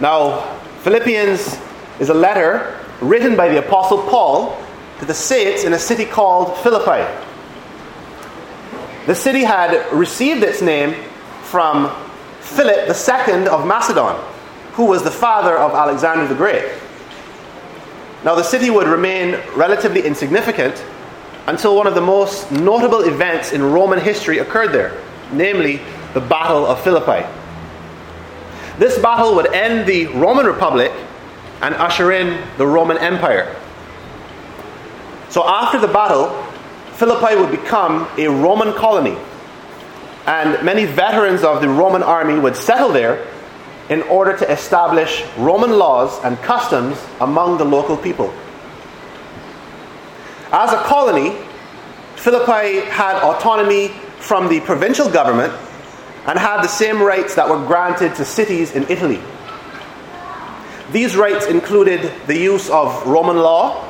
Now, Philippians is a letter written by the Apostle Paul to the saints in a city called Philippi. The city had received its name from Philip II of Macedon, who was the father of Alexander the Great. Now, the city would remain relatively insignificant until one of the most notable events in Roman history occurred there, namely the Battle of Philippi. This battle would end the Roman Republic and usher in the Roman Empire. So, after the battle, Philippi would become a Roman colony, and many veterans of the Roman army would settle there in order to establish Roman laws and customs among the local people. As a colony, Philippi had autonomy from the provincial government and had the same rights that were granted to cities in Italy. These rights included the use of Roman law,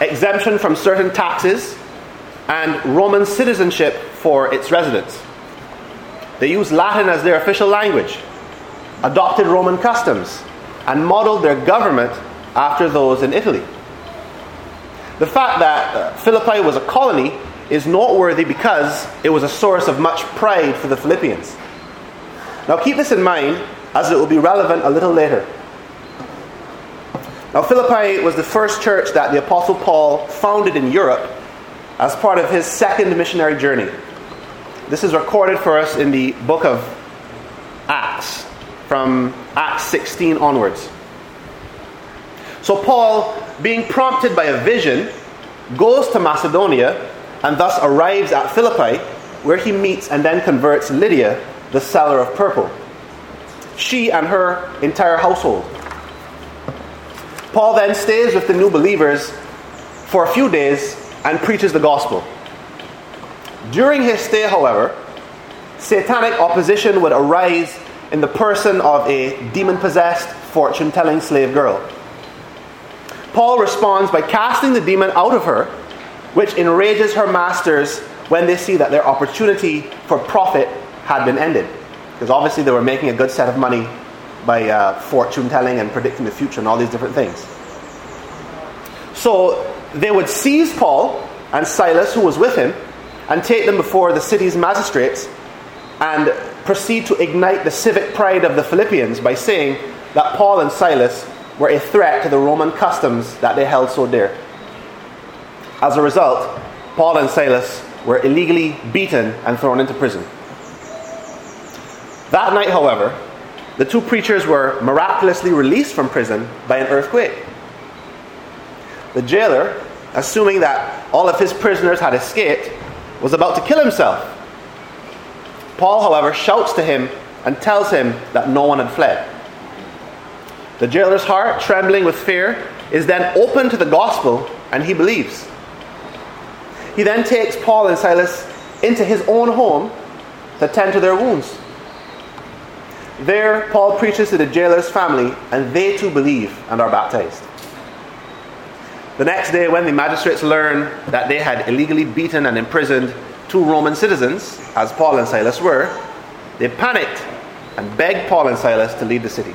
exemption from certain taxes, and Roman citizenship for its residents. They used Latin as their official language adopted Roman customs, and modeled their government after those in Italy. The fact that uh, Philippi was a colony is noteworthy because it was a source of much pride for the Philippians. Now, keep this in mind as it will be relevant a little later. Now, Philippi was the first church that the Apostle Paul founded in Europe as part of his second missionary journey. This is recorded for us in the book of Acts from Acts 16 onwards. So, Paul, being prompted by a vision, goes to Macedonia and thus arrives at Philippi, where he meets and then converts Lydia, the seller of purple. She and her entire household. Paul then stays with the new believers for a few days and preaches the gospel. During his stay, however, satanic opposition would arise in the person of a demon possessed, fortune telling slave girl. Paul responds by casting the demon out of her, which enrages her masters when they see that their opportunity for profit had been ended. Because obviously they were making a good set of money by uh, fortune telling and predicting the future and all these different things. So they would seize Paul and Silas, who was with him, and take them before the city's magistrates and proceed to ignite the civic pride of the Philippians by saying that Paul and Silas were a threat to the Roman customs that they held so dear. As a result, Paul and Silas were illegally beaten and thrown into prison. That night, however, the two preachers were miraculously released from prison by an earthquake. The jailer, assuming that all of his prisoners had escaped, was about to kill himself Paul, however, shouts to him and tells him that no one had fled. The jailer's heart, trembling with fear, is then open to the gospel and he believes. He then takes Paul and Silas into his own home to tend to their wounds. There, Paul preaches to the jailer's family, and they too believe and are baptized. The next day, when the magistrates learn that they had illegally beaten and imprisoned two Roman citizens, as Paul and Silas were, they panicked and begged Paul and Silas to leave the city.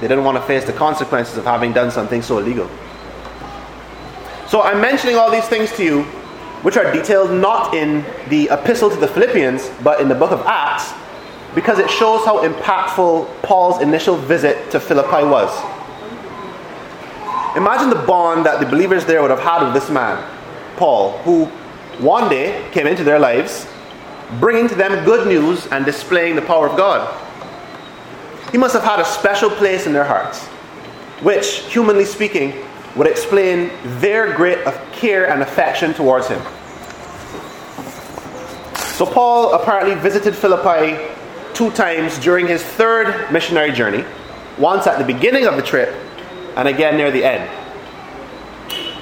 They didn't want to face the consequences of having done something so illegal. So I'm mentioning all these things to you, which are detailed not in the epistle to the Philippians, but in the book of Acts, because it shows how impactful Paul's initial visit to Philippi was. Imagine the bond that the believers there would have had with this man, Paul, who one day came into their lives, bringing to them good news and displaying the power of God. He must have had a special place in their hearts, which, humanly speaking, would explain their great care and affection towards him. So, Paul apparently visited Philippi two times during his third missionary journey, once at the beginning of the trip and again near the end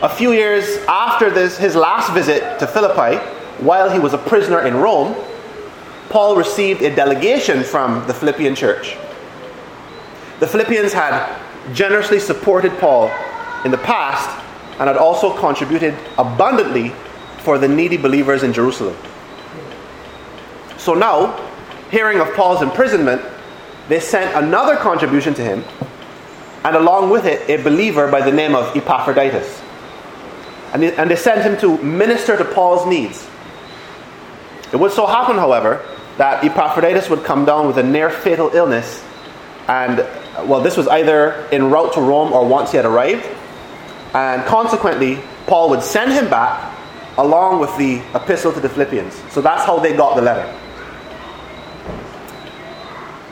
a few years after this, his last visit to Philippi, while he was a prisoner in Rome, Paul received a delegation from the Philippian church. The Philippians had generously supported Paul in the past and had also contributed abundantly for the needy believers in Jerusalem. So now, hearing of Paul's imprisonment, they sent another contribution to him, and along with it, a believer by the name of Epaphroditus. And they, and they sent him to minister to Paul's needs. It would so happen, however, that Epaphroditus would come down with a near fatal illness, and well, this was either en route to Rome or once he had arrived, and consequently, Paul would send him back along with the epistle to the Philippians. So that's how they got the letter.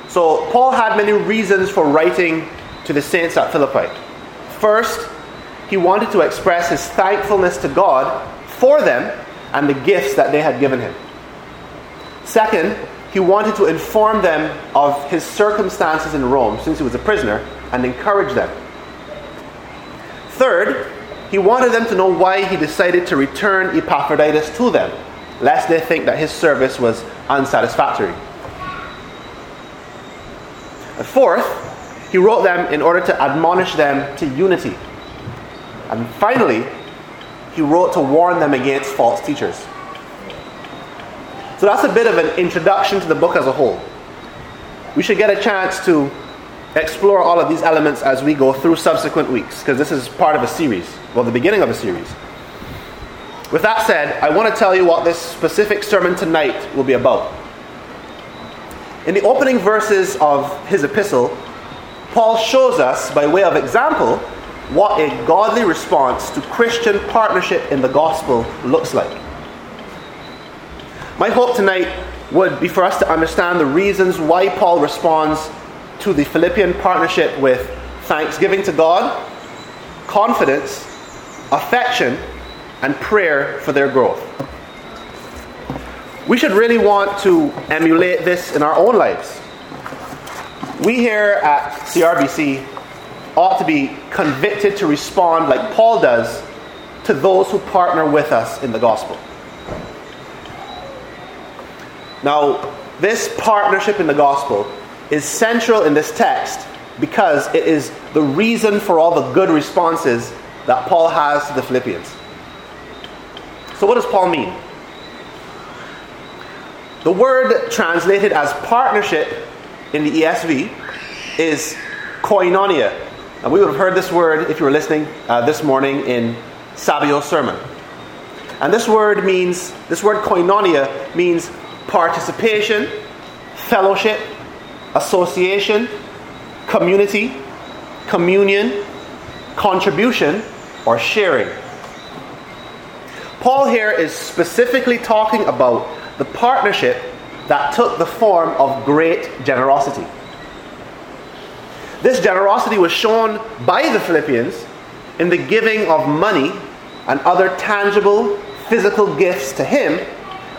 So Paul had many reasons for writing to the saints at Philippi. First, he wanted to express his thankfulness to God for them and the gifts that they had given him. Second, he wanted to inform them of his circumstances in Rome since he was a prisoner and encourage them. Third, he wanted them to know why he decided to return Epaphroditus to them, lest they think that his service was unsatisfactory. And fourth, he wrote them in order to admonish them to unity. And finally, he wrote to warn them against false teachers. So that's a bit of an introduction to the book as a whole. We should get a chance to explore all of these elements as we go through subsequent weeks, because this is part of a series, well, the beginning of a series. With that said, I want to tell you what this specific sermon tonight will be about. In the opening verses of his epistle, Paul shows us, by way of example, what a godly response to Christian partnership in the gospel looks like. My hope tonight would be for us to understand the reasons why Paul responds to the Philippian partnership with thanksgiving to God, confidence, affection, and prayer for their growth. We should really want to emulate this in our own lives. We here at CRBC ought to be convicted to respond like Paul does to those who partner with us in the gospel. Now, this partnership in the gospel is central in this text because it is the reason for all the good responses that Paul has to the Philippians. So, what does Paul mean? The word translated as partnership in the ESV is koinonia. And we would have heard this word if you were listening uh, this morning in Sabio's sermon. And this word means, this word koinonia means participation, fellowship, association, community, communion, contribution, or sharing. Paul here is specifically talking about the partnership that took the form of great generosity. This generosity was shown by the Philippians in the giving of money and other tangible physical gifts to him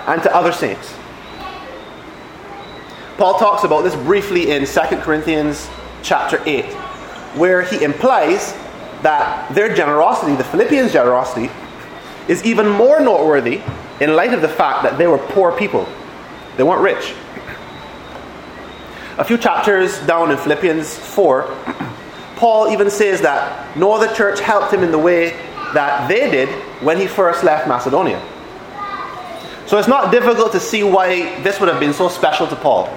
and to other saints. Paul talks about this briefly in 2 Corinthians chapter 8, where he implies that their generosity, the Philippians' generosity, is even more noteworthy in light of the fact that they were poor people. They weren't rich. A few chapters down in Philippians 4, Paul even says that no other church helped him in the way that they did when he first left Macedonia. So it's not difficult to see why this would have been so special to Paul.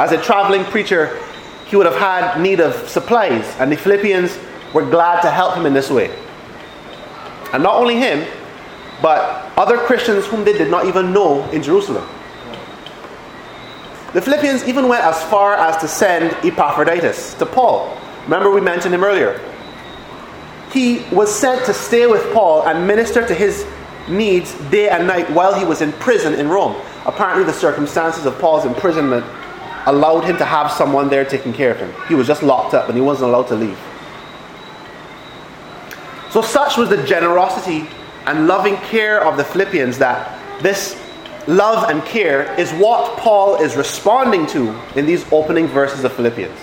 As a traveling preacher, he would have had need of supplies, and the Philippians were glad to help him in this way. And not only him, but other Christians whom they did not even know in Jerusalem. The Philippians even went as far as to send Epaphroditus to Paul. Remember, we mentioned him earlier. He was sent to stay with Paul and minister to his needs day and night while he was in prison in Rome. Apparently, the circumstances of Paul's imprisonment allowed him to have someone there taking care of him. He was just locked up and he wasn't allowed to leave. So, such was the generosity and loving care of the Philippians that this love and care is what Paul is responding to in these opening verses of Philippians.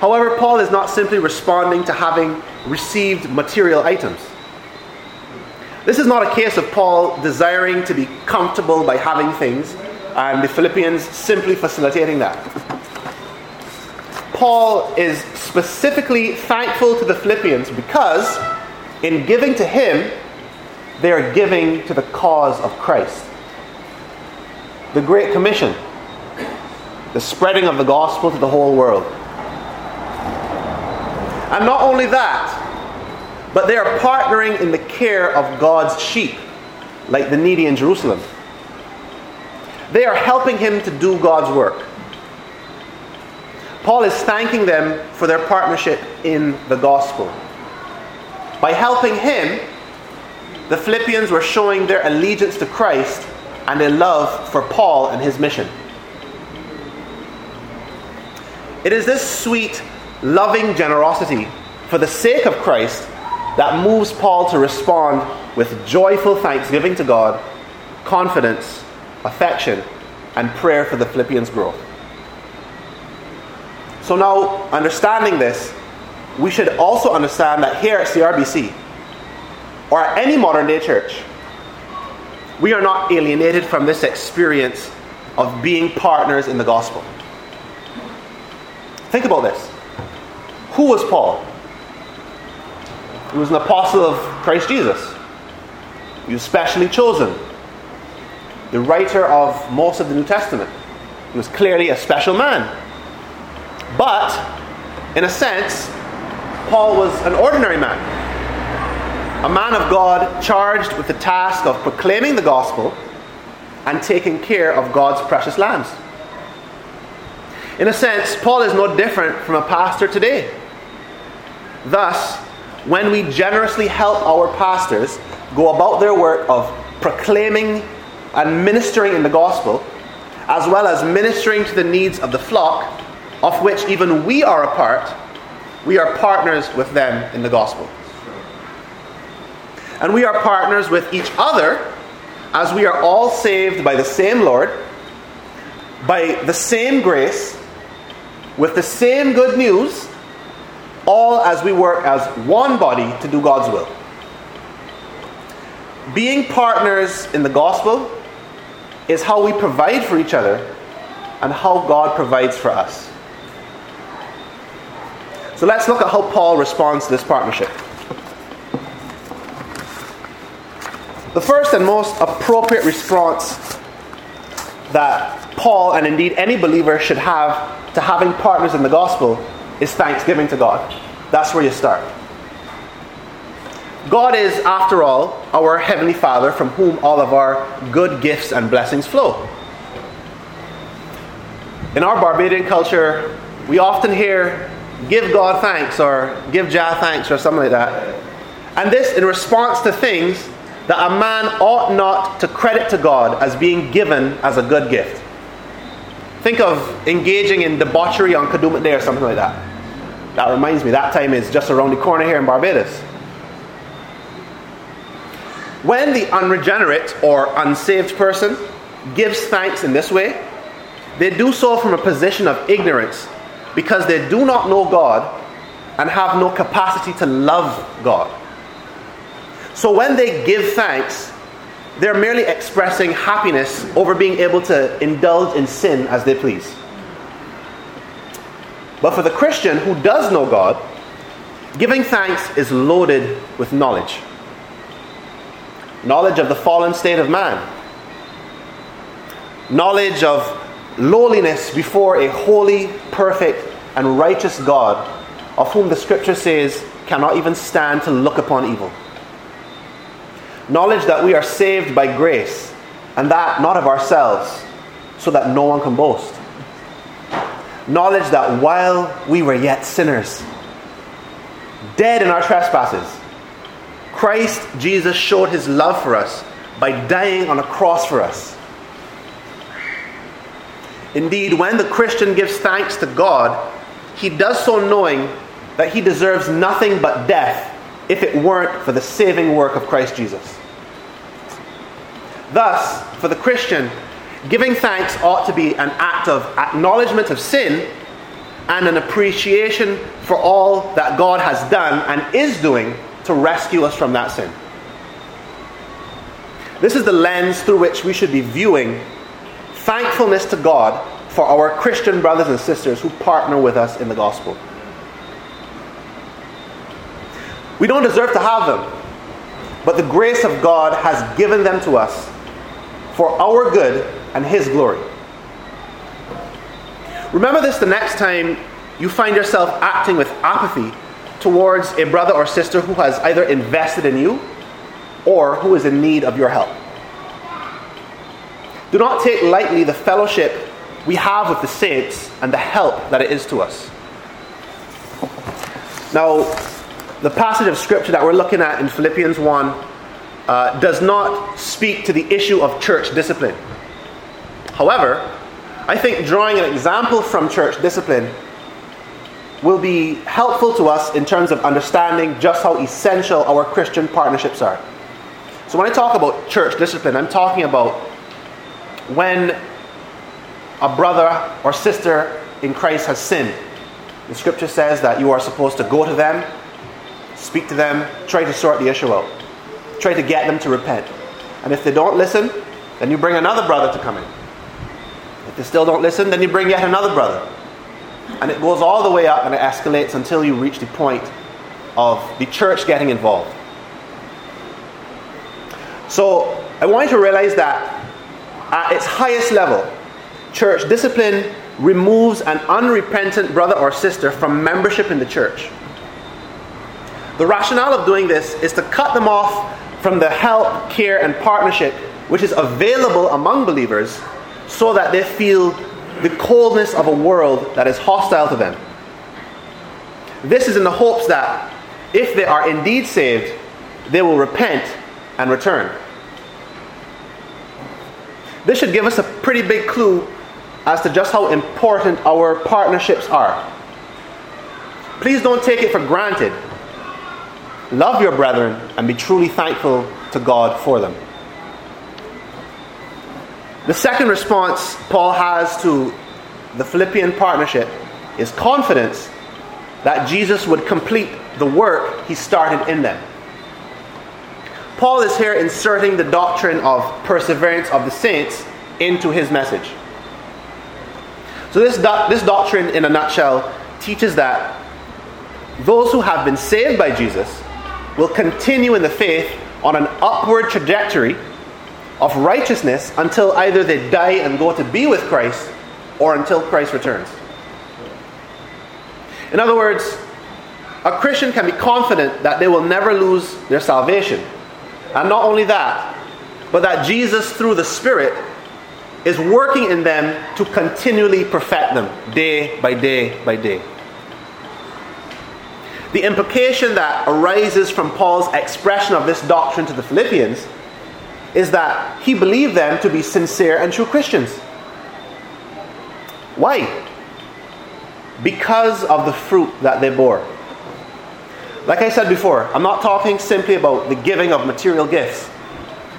However, Paul is not simply responding to having received material items. This is not a case of Paul desiring to be comfortable by having things and the Philippians simply facilitating that. Paul is specifically thankful to the Philippians because in giving to him, they are giving to the cause of Christ. The Great Commission. the spreading of the gospel to the whole world. And not only that, but they are partnering in the care of God's sheep, like the needy in Jerusalem. They are helping him to do God's work. Paul is thanking them for their partnership in the gospel. By helping him, the Philippians were showing their allegiance to Christ and their love for Paul and his mission. It is this sweet, loving generosity for the sake of Christ that moves Paul to respond with joyful thanksgiving to God, confidence, affection, and prayer for the Philippians' growth. So now, understanding this, we should also understand that here at CRBC, or at any modern day church, we are not alienated from this experience of being partners in the gospel. Think about this. Who was Paul? He was an apostle of Christ Jesus. He was specially chosen. The writer of most of the New Testament. He was clearly a special man. But, in a sense, Paul was an ordinary man. A man of God charged with the task of proclaiming the gospel and taking care of God's precious lambs. In a sense, Paul is no different from a pastor today. Thus, when we generously help our pastors go about their work of proclaiming and ministering in the gospel, as well as ministering to the needs of the flock, of which even we are a part, we are partners with them in the gospel. And we are partners with each other as we are all saved by the same Lord, by the same grace, with the same good news, all as we work as one body to do God's will. Being partners in the gospel is how we provide for each other and how God provides for us. So let's look at how Paul responds to this partnership. The first and most appropriate response that Paul and indeed any believer should have to having partners in the gospel is thanksgiving to God. That's where you start. God is, after all, our Heavenly Father from whom all of our good gifts and blessings flow. In our Barbadian culture, we often hear give God thanks or give Jah thanks or something like that. And this in response to things that a man ought not to credit to God as being given as a good gift. Think of engaging in debauchery on Kadooment Day or something like that. That reminds me, that time is just around the corner here in Barbados. When the unregenerate or unsaved person gives thanks in this way, they do so from a position of ignorance because they do not know God and have no capacity to love God. So when they give thanks, they're merely expressing happiness over being able to indulge in sin as they please. But for the Christian who does know God, giving thanks is loaded with knowledge knowledge of the fallen state of man, knowledge of lowliness before a holy, perfect, and righteous God, of whom the scripture says cannot even stand to look upon evil. Knowledge that we are saved by grace, and that not of ourselves, so that no one can boast. Knowledge that while we were yet sinners, dead in our trespasses, Christ Jesus showed his love for us by dying on a cross for us. Indeed, when the Christian gives thanks to God, he does so knowing that he deserves nothing but death if it weren't for the saving work of Christ Jesus. Thus, for the Christian, giving thanks ought to be an act of acknowledgement of sin and an appreciation for all that God has done and is doing to rescue us from that sin. This is the lens through which we should be viewing thankfulness to God for our Christian brothers and sisters who partner with us in the gospel. We don't deserve to have them, but the grace of God has given them to us for our good and His glory. Remember this the next time you find yourself acting with apathy towards a brother or sister who has either invested in you or who is in need of your help. Do not take lightly the fellowship we have with the saints and the help that it is to us. Now, the passage of scripture that we're looking at in Philippians 1 uh, does not speak to the issue of church discipline. However, I think drawing an example from church discipline will be helpful to us in terms of understanding just how essential our Christian partnerships are. So, when I talk about church discipline, I'm talking about when a brother or sister in Christ has sinned. The scripture says that you are supposed to go to them, speak to them, try to sort the issue out, try to get them to repent. And if they don't listen, then you bring another brother to come in. If they still don't listen, then you bring yet another brother. And it goes all the way up and it escalates until you reach the point of the church getting involved. So I want you to realize that at its highest level, church discipline removes an unrepentant brother or sister from membership in the church. The rationale of doing this is to cut them off from the help, care, and partnership which is available among believers so that they feel the coldness of a world that is hostile to them. This is in the hopes that if they are indeed saved, they will repent and return. This should give us a pretty big clue as to just how important our partnerships are. Please don't take it for granted. Love your brethren and be truly thankful to God for them. The second response Paul has to the Philippian partnership is confidence that Jesus would complete the work he started in them. Paul is here inserting the doctrine of perseverance of the saints into his message. So, this, do- this doctrine, in a nutshell, teaches that those who have been saved by Jesus will continue in the faith on an upward trajectory of righteousness until either they die and go to be with Christ or until Christ returns. In other words, a Christian can be confident that they will never lose their salvation. And not only that, but that Jesus, through the Spirit, is working in them to continually perfect them day by day by day. The implication that arises from Paul's expression of this doctrine to the Philippians is that he believed them to be sincere and true Christians. Why? Because of the fruit that they bore. Like I said before, I'm not talking simply about the giving of material gifts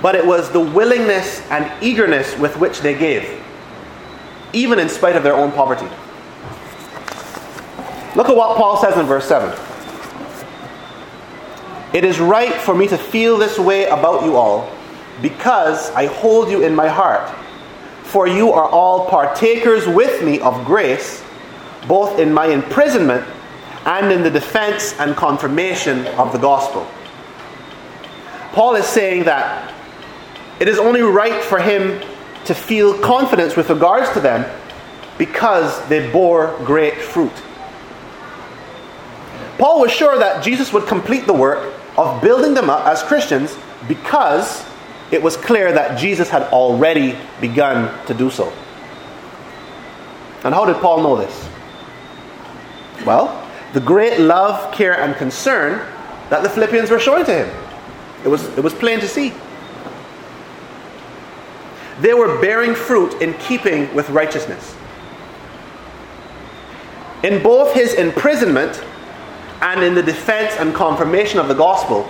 but it was the willingness and eagerness with which they gave, even in spite of their own poverty. Look at what Paul says in verse 7. It is right for me to feel this way about you all, because I hold you in my heart. For you are all partakers with me of grace, both in my imprisonment and in the defense and confirmation of the gospel. Paul is saying that it is only right for him to feel confidence with regards to them because they bore great fruit. Paul was sure that Jesus would complete the work of building them up as Christians because it was clear that Jesus had already begun to do so. And how did Paul know this? Well, the great love, care, and concern that the Philippians were showing to him. It was, it was plain to see. They were bearing fruit in keeping with righteousness. In both his imprisonment and in the defense and confirmation of the gospel,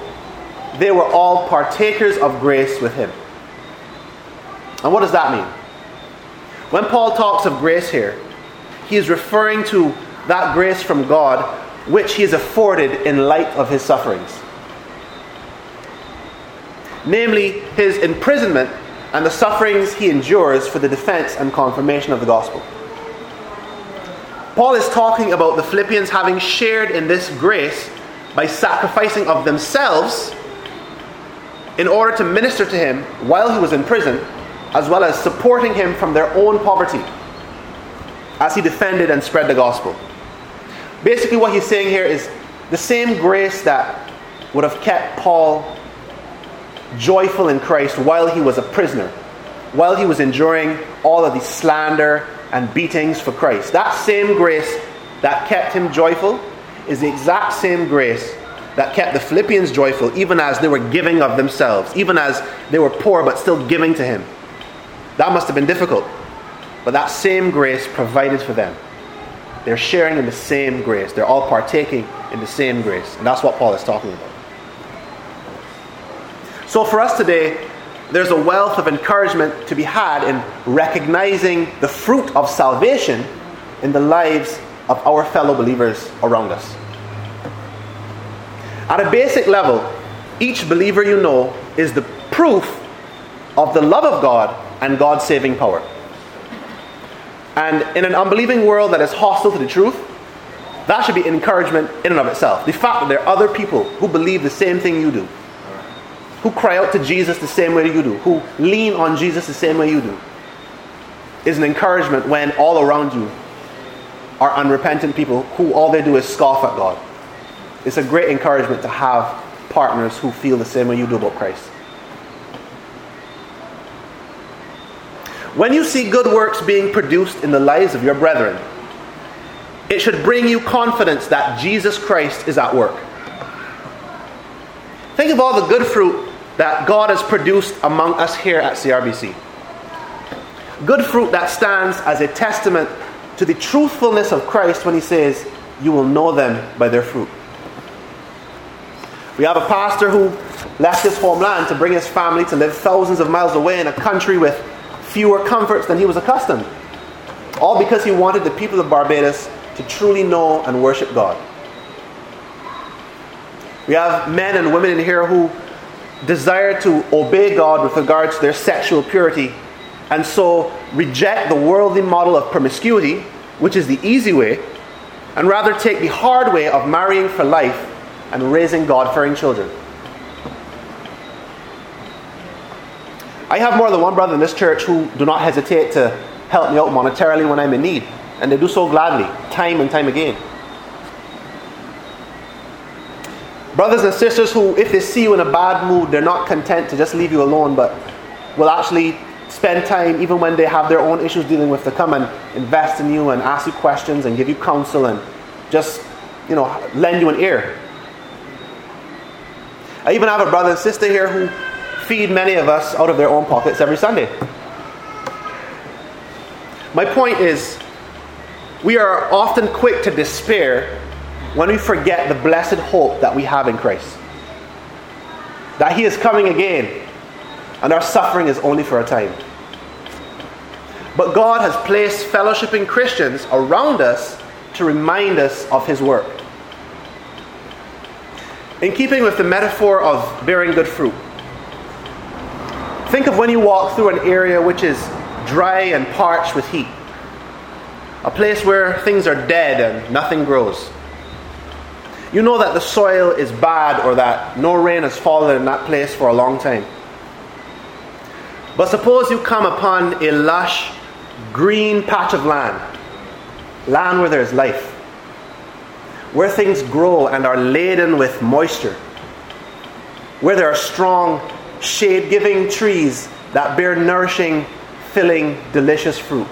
they were all partakers of grace with him. And what does that mean? When Paul talks of grace here, he is referring to that grace from God which he is afforded in light of his sufferings. Namely, his imprisonment and the sufferings he endures for the defense and confirmation of the gospel. Paul is talking about the Philippians having shared in this grace by sacrificing of themselves in order to minister to him while he was in prison, as well as supporting him from their own poverty. as he defended and spread the gospel. Basically, what he's saying here is the same grace that would have kept Paul joyful in Christ while he was a prisoner, while he was enduring all of the slander and beatings for Christ. That same grace that kept him joyful is the exact same grace that kept the Philippians joyful, even as they were giving of themselves, even as they were poor but still giving to him. That must have been difficult. But that same grace provided for them. They're sharing in the same grace. They're all partaking in the same grace. And that's what Paul is talking about. So for us today, there's a wealth of encouragement to be had in recognizing the fruit of salvation in the lives of our fellow believers around us. At a basic level, each believer you know is the proof of the love of God and God's saving power. And in an unbelieving world that is hostile to the truth, that should be encouragement in and of itself. The fact that there are other people who believe the same thing you do, who cry out to Jesus the same way you do, who lean on Jesus the same way you do, is an encouragement when all around you are unrepentant people who all they do is scoff at God. It's a great encouragement to have partners who feel the same way you do about Christ. When you see good works being produced in the lives of your brethren, it should bring you confidence that Jesus Christ is at work. Think of all the good fruit that God has produced among us here at CRBC. Good fruit that stands as a testament to the truthfulness of Christ when he says, You will know them by their fruit. We have a pastor who left his homeland to bring his family to live thousands of miles away in a country with fewer comforts than he was accustomed. All because he wanted the people of Barbados to truly know and worship God. We have men and women in here who desire to obey God with regards to their sexual purity and so reject the worldly model of promiscuity, which is the easy way, and rather take the hard way of marrying for life and raising God fearing children. I have more than one brother in this church who do not hesitate to help me out monetarily when I'm in need, and they do so gladly, time and time again. Brothers and sisters who, if they see you in a bad mood, they're not content to just leave you alone, but will actually spend time, even when they have their own issues dealing with, to come and invest in you and ask you questions and give you counsel and just, you know, lend you an ear. I even have a brother and sister here who feed many of us out of their own pockets every Sunday. My point is, we are often quick to despair when we forget the blessed hope that we have in Christ. That He is coming again, and our suffering is only for a time. But God has placed fellowshipping Christians around us to remind us of His work. In keeping with the metaphor of bearing good fruit, think of when you walk through an area which is dry and parched with heat, a place where things are dead and nothing grows. You know that the soil is bad or that no rain has fallen in that place for a long time. But suppose you come upon a lush, green patch of land, land where there is life where things grow and are laden with moisture, where there are strong, shade giving trees that bear nourishing, filling, delicious fruit.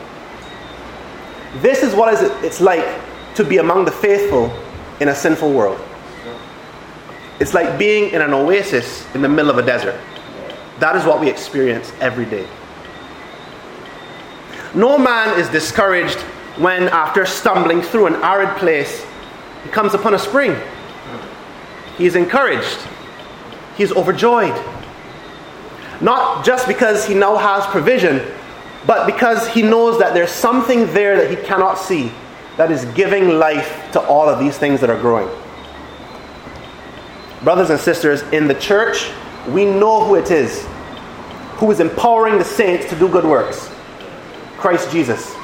This is what it's like to be among the faithful in a sinful world. It's like being in an oasis in the middle of a desert. That is what we experience every day. No man is discouraged when, after stumbling through an arid place, he comes upon a spring. He is encouraged. He is overjoyed. Not just because he now has provision, but because he knows that there's something there that he cannot see that is giving life to all of these things that are growing. Brothers and sisters, in the church, we know who it is who is empowering the saints to do good works Christ Jesus.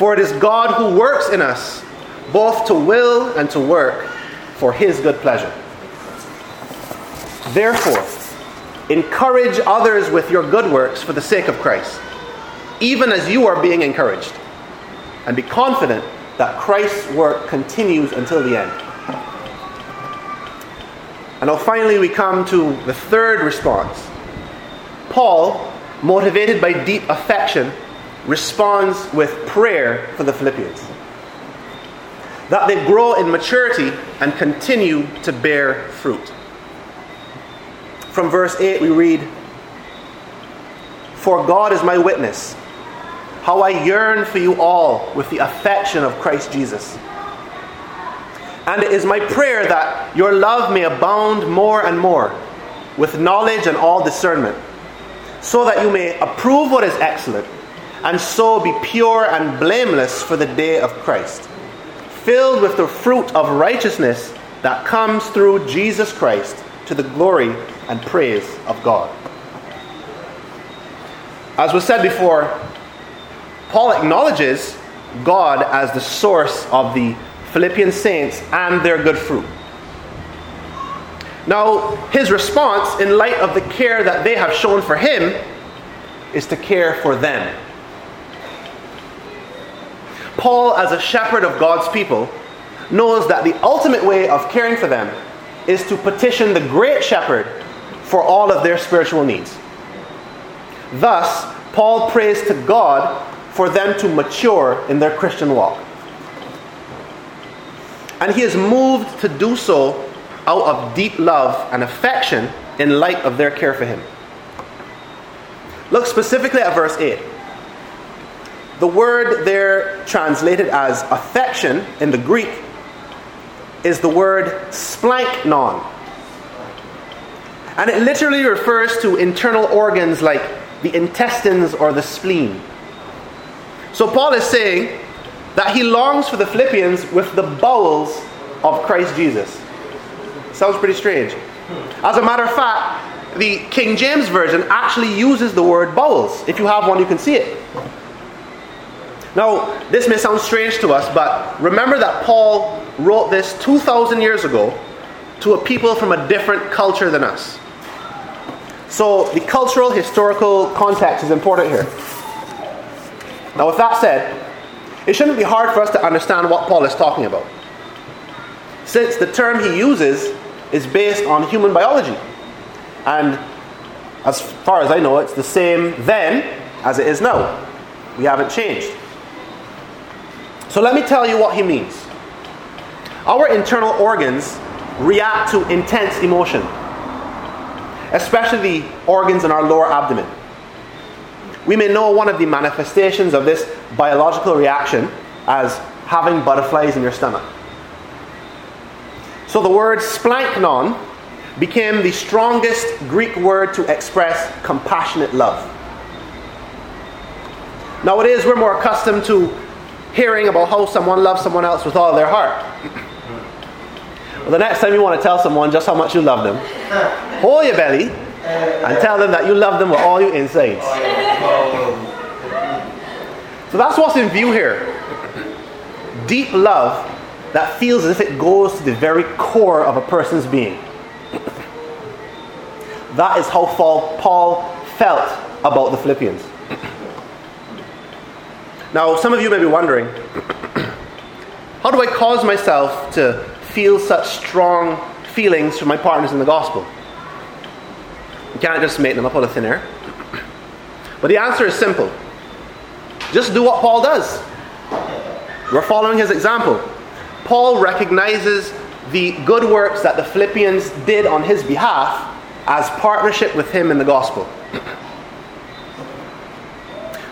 For it is God who works in us, both to will and to work for his good pleasure. Therefore, encourage others with your good works for the sake of Christ. even as you are being encouraged. And be confident that Christ's work continues until the end. And now finally we come to the third response. Paul, motivated by deep affection, responds with prayer for the Philippians. That they grow in maturity and continue to bear fruit. From verse 8 we read, For God is my witness, how I yearn for you all with the affection of Christ Jesus. And it is my prayer that your love may abound more and more with knowledge and all discernment, so that you may approve what is excellent, and so be pure and blameless for the day of Christ, filled with the fruit of righteousness that comes through Jesus Christ to the glory and praise of God. As was said before, Paul acknowledges God as the source of the Philippian saints and their good fruit. Now, his response, in light of the care that they have shown for him, is to care for them. Paul, as a shepherd of God's people, knows that the ultimate way of caring for them is to petition the great shepherd for all of their spiritual needs. Thus, Paul prays to God for them to mature in their Christian walk. And he is moved to do so out of deep love and affection in light of their care for him. Look specifically at verse 8. The word there translated as affection in the Greek is the word splanchnon. And it literally refers to internal organs like the intestines or the spleen. So Paul is saying that he longs for the Philippians with the bowels of Christ Jesus. Sounds pretty strange. As a matter of fact, the King James Version actually uses the word bowels. If you have one, you can see it. Now, this may sound strange to us, but remember that Paul wrote this 2,000 years ago to a people from a different culture than us. So, the cultural, historical context is important here. Now, with that said, it shouldn't be hard for us to understand what Paul is talking about, since the term he uses is based on human biology. And as far as I know, it's the same then as it is now. We haven't changed. So let me tell you what he means. Our internal organs react to intense emotion, especially the organs in our lower abdomen. We may know one of the manifestations of this biological reaction as having butterflies in your stomach. So the word splanchnon became the strongest Greek word to express compassionate love. Nowadays, we're more accustomed to hearing about how someone loves someone else with all their heart. Well, the next time you want to tell someone just how much you love them, hold your belly and tell them that you love them with all your insides. So that's what's in view here. Deep love that feels as if it goes to the very core of a person's being. That is how Paul felt about the Philippians. Now, some of you may be wondering how do I cause myself to feel such strong feelings for my partners in the gospel? You can't just make them up out of thin air. But the answer is simple just do what Paul does. We're following his example. Paul recognizes the good works that the Philippians did on his behalf as partnership with him in the gospel.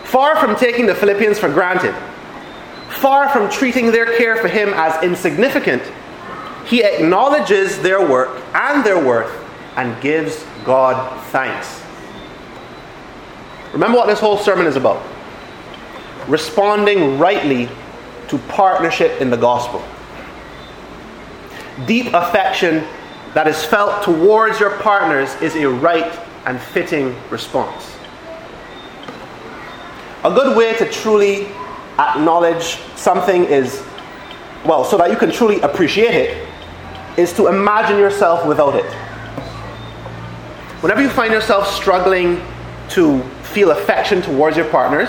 Far from taking the Philippians for granted, far from treating their care for him as insignificant, he acknowledges their work and their worth and gives God thanks. Remember what this whole sermon is about responding rightly to partnership in the gospel. Deep affection that is felt towards your partners is a right and fitting response. A good way to truly acknowledge something is, well, so that you can truly appreciate it, is to imagine yourself without it. Whenever you find yourself struggling to feel affection towards your partners,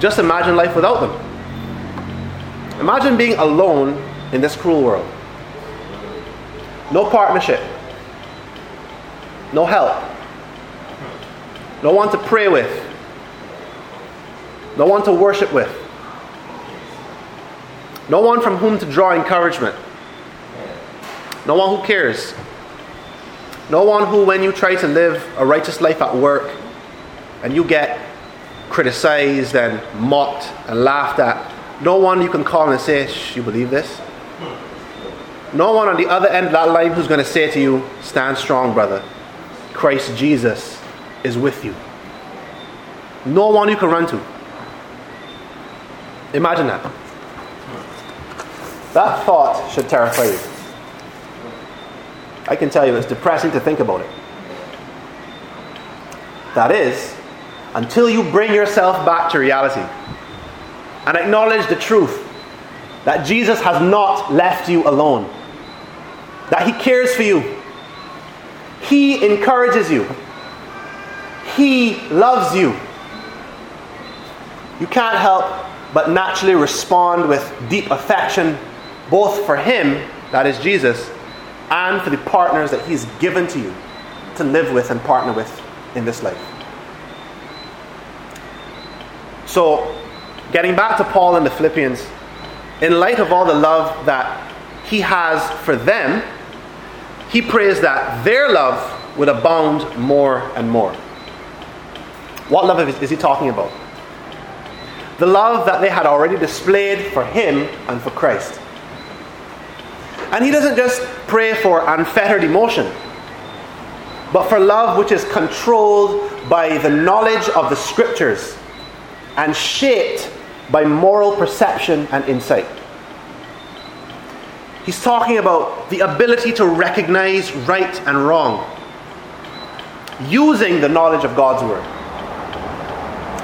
just imagine life without them. Imagine being alone in this cruel world. No partnership. No help. No one to pray with. No one to worship with. No one from whom to draw encouragement. No one who cares. No one who, when you try to live a righteous life at work and you get criticized and mocked and laughed at, no one you can call and say, You believe this? No one on the other end of that line who's going to say to you, Stand strong, brother. Christ Jesus is with you. No one you can run to. Imagine that. That thought should terrify you. I can tell you it's depressing to think about it. That is, until you bring yourself back to reality and acknowledge the truth that Jesus has not left you alone, that He cares for you, He encourages you, He loves you. You can't help but naturally respond with deep affection, both for Him, that is Jesus, and for the partners that He's given to you to live with and partner with in this life. So, getting back to Paul and the Philippians, in light of all the love that he has for them, he prays that their love would abound more and more. What love is he talking about? The love that they had already displayed for him and for Christ. And he doesn't just pray for unfettered emotion, but for love which is controlled by the knowledge of the scriptures and shaped by moral perception and insight. He's talking about the ability to recognize right and wrong using the knowledge of God's Word.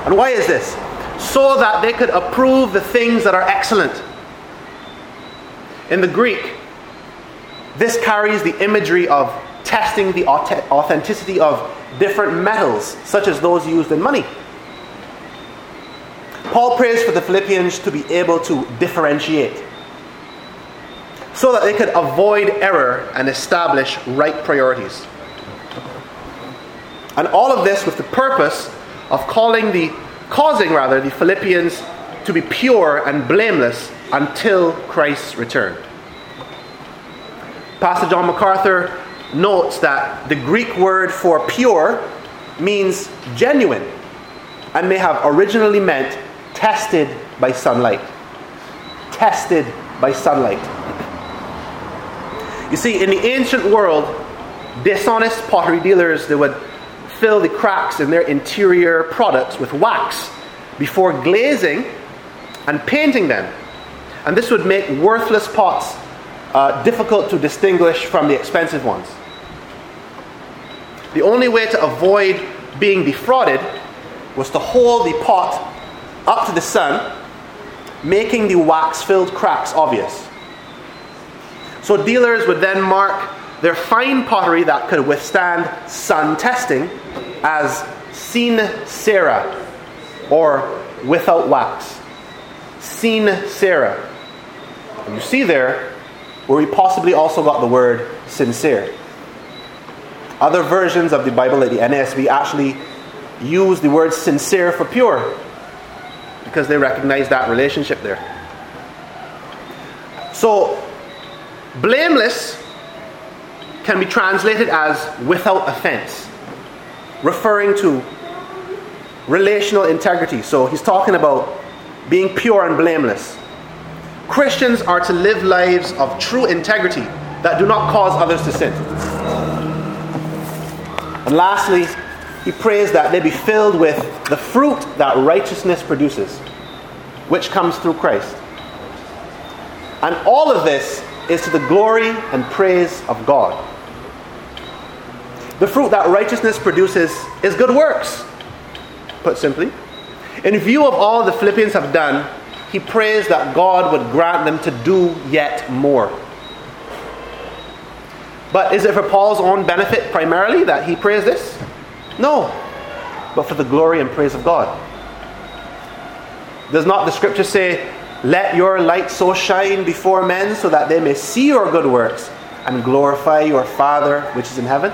And why is this? So that they could approve the things that are excellent. In the Greek, this carries the imagery of testing the authenticity of different metals, such as those used in money. Paul prays for the Philippians to be able to differentiate so that they could avoid error and establish right priorities. And all of this with the purpose of calling the causing rather the Philippians to be pure and blameless until Christ's return. Pastor John MacArthur notes that the Greek word for pure means genuine and may have originally meant tested by sunlight. Tested by sunlight. You see, in the ancient world, dishonest pottery dealers they would fill the cracks in their interior products with wax before glazing and painting them. And this would make worthless pots uh, difficult to distinguish from the expensive ones. The only way to avoid being defrauded was to hold the pot up to the sun, making the wax filled cracks obvious. So dealers would then mark their fine pottery that could withstand sun testing as sin cera or without wax. Sin. And you see there where we possibly also got the word sincere. Other versions of the Bible, like the NASB, actually use the word sincere for pure because they recognize that relationship there. So, blameless can be translated as without offense, referring to relational integrity. So, he's talking about being pure and blameless. Christians are to live lives of true integrity that do not cause others to sin. And lastly, he prays that they be filled with the fruit that righteousness produces, which comes through Christ. And all of this is to the glory and praise of God. The fruit that righteousness produces is good works, put simply. In view of all the Philippians have done, he prays that God would grant them to do yet more. But is it for Paul's own benefit primarily that he prays this? No, but for the glory and praise of God. Does not the scripture say, Let your light so shine before men so that they may see your good works and glorify your Father which is in heaven?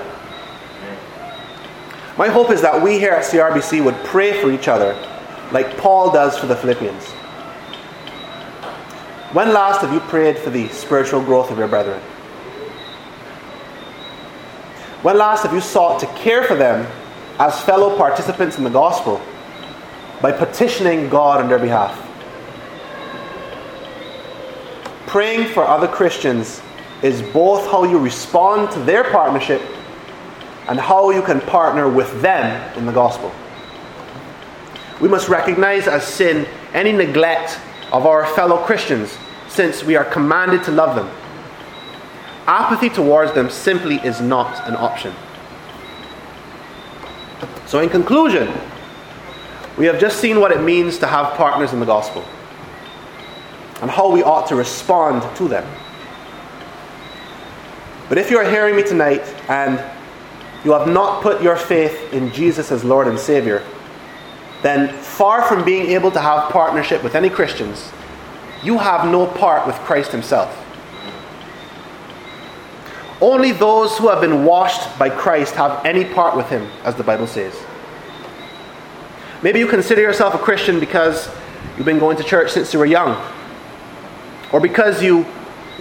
My hope is that we here at CRBC would pray for each other like Paul does for the Philippians. When last have you prayed for the spiritual growth of your brethren? When last have you sought to care for them as fellow participants in the gospel by petitioning God on their behalf? Praying for other Christians is both how you respond to their partnership and how you can partner with them in the gospel. We must recognize as sin any neglect of our fellow Christians since we are commanded to love them. Apathy towards them simply is not an option. So, in conclusion, we have just seen what it means to have partners in the gospel and how we ought to respond to them. But if you are hearing me tonight and you have not put your faith in Jesus as Lord and Savior, then far from being able to have partnership with any Christians, you have no part with Christ Himself. Only those who have been washed by Christ have any part with Him, as the Bible says. Maybe you consider yourself a Christian because you've been going to church since you were young, or because you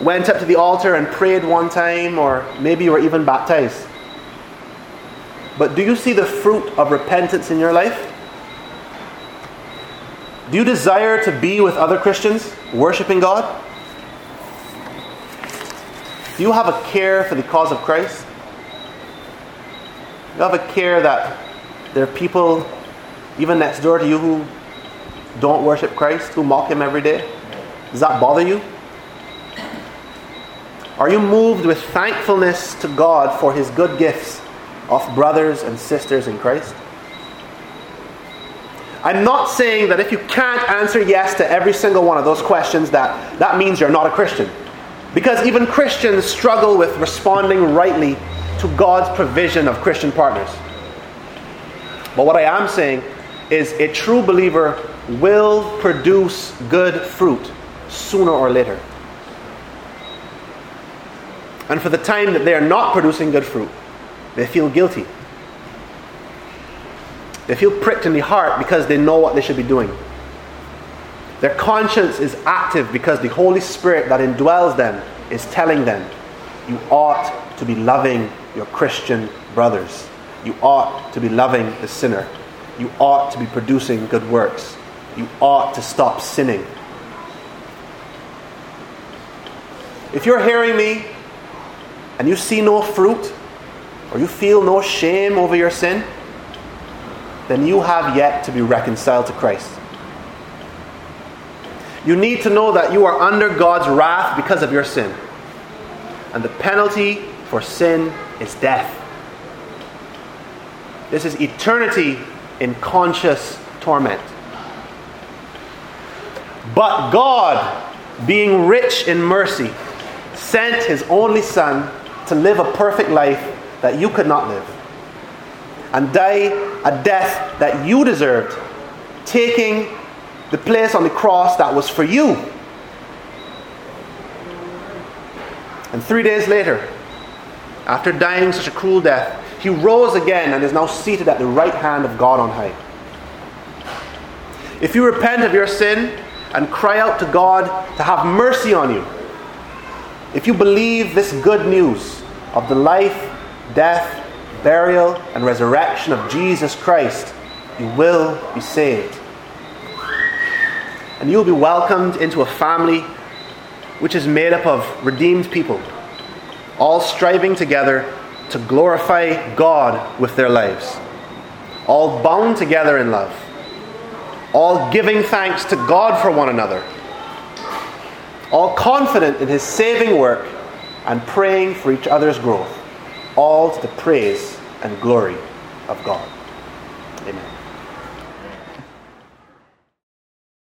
went up to the altar and prayed one time, or maybe you were even baptized. But do you see the fruit of repentance in your life? Do you desire to be with other Christians, worshiping God? Do you have a care for the cause of Christ? Do you have a care that there are people, even next door to you, who don't worship Christ, who mock Him every day? Does that bother you? Are you moved with thankfulness to God for His good gifts of brothers and sisters in Christ? I'm not saying that if you can't answer yes to every single one of those questions, that that means you're not a Christian. Because even Christians struggle with responding rightly to God's provision of Christian partners. But what I am saying is a true believer will produce good fruit sooner or later. And for the time that they are not producing good fruit, they feel guilty. They feel pricked in the heart because they know what they should be doing. Their conscience is active because the Holy Spirit that indwells them is telling them, you ought to be loving your Christian brothers. You ought to be loving the sinner. You ought to be producing good works. You ought to stop sinning. If you're hearing me and you see no fruit, or you feel no shame over your sin, then you have yet to be reconciled to Christ. You need to know that you are under God's wrath because of your sin. And the penalty for sin is death. This is eternity in conscious torment. But God, being rich in mercy, sent his only Son to live a perfect life that you could not live and die a death that you deserved, taking the place on the cross that was for you. And three days later, after dying such a cruel death, he rose again and is now seated at the right hand of God on high. If you repent of your sin and cry out to God to have mercy on you, if you believe this good news of the life, death, burial, and resurrection of Jesus Christ, you will be saved. And you will be welcomed into a family which is made up of redeemed people, all striving together to glorify God with their lives, all bound together in love, all giving thanks to God for one another, all confident in His saving work and praying for each other's growth all to the praise and glory of God.